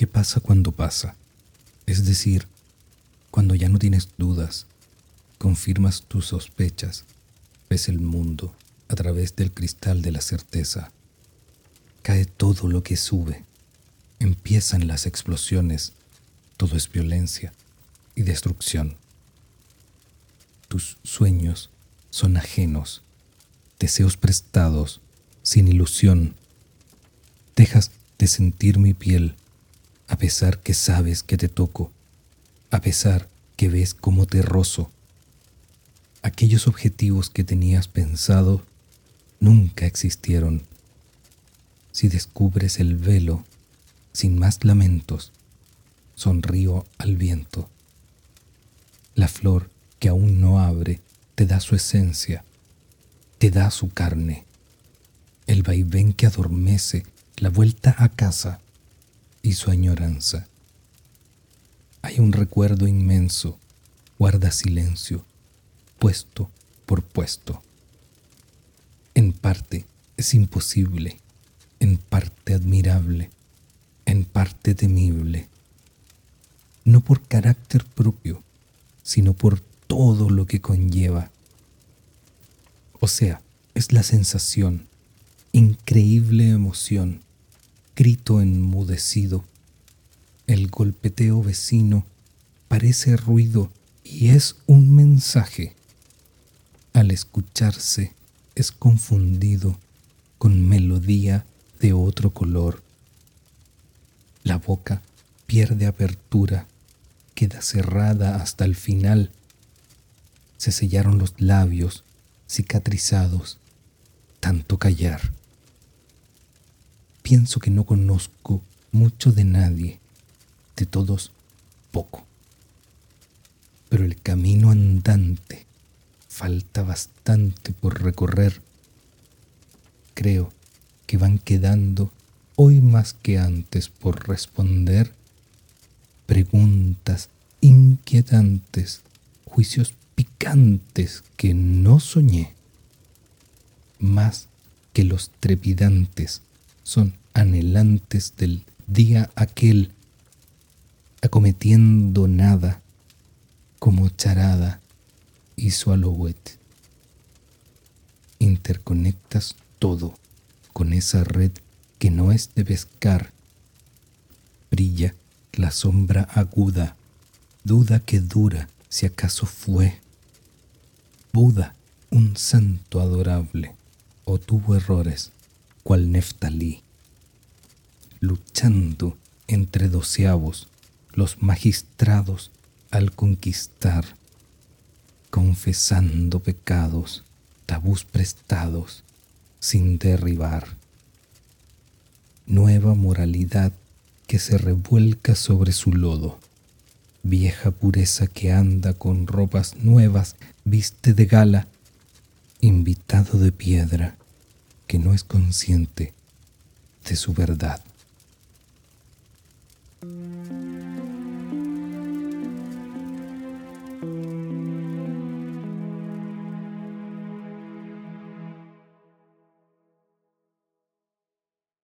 ¿Qué pasa cuando pasa? Es decir, cuando ya no tienes dudas, confirmas tus sospechas, ves el mundo a través del cristal de la certeza. Cae todo lo que sube, empiezan las explosiones, todo es violencia y destrucción. Tus sueños son ajenos, deseos prestados, sin ilusión. Dejas de sentir mi piel, a pesar que sabes que te toco, a pesar que ves cómo te rozo. Aquellos objetivos que tenías pensado nunca existieron. Si descubres el velo, sin más lamentos, sonrío al viento. La flor que aún no abre te da su esencia, te da su carne. El vaivén que adormece la vuelta a casa y su añoranza. Hay un recuerdo inmenso, guarda silencio, puesto por puesto. En parte es imposible, en parte admirable, en parte temible. No por carácter propio, sino por todo lo que conlleva. O sea, es la sensación, increíble emoción, grito enmudecido. El golpeteo vecino parece ruido y es un mensaje. Al escucharse es confundido con melodía de otro color. La boca pierde apertura, queda cerrada hasta el final. Se sellaron los labios cicatrizados, tanto callar. Pienso que no conozco mucho de nadie, de todos poco. Pero el camino andante falta bastante por recorrer. Creo que van quedando hoy más que antes por responder preguntas inquietantes, juicios picantes que no soñé, más que los trepidantes son anhelantes del día aquel, acometiendo nada como charada su alouette. Interconectas todo con esa red que no es de pescar. Brilla la sombra aguda, duda que dura si acaso fue. Buda, un santo adorable, o tuvo errores, cual Neftalí. Luchando entre doceavos, los magistrados al conquistar, confesando pecados, tabús prestados, sin derribar. Nueva moralidad que se revuelca sobre su lodo. Vieja pureza que anda con ropas nuevas, viste de gala, invitado de piedra, que no es consciente de su verdad. Música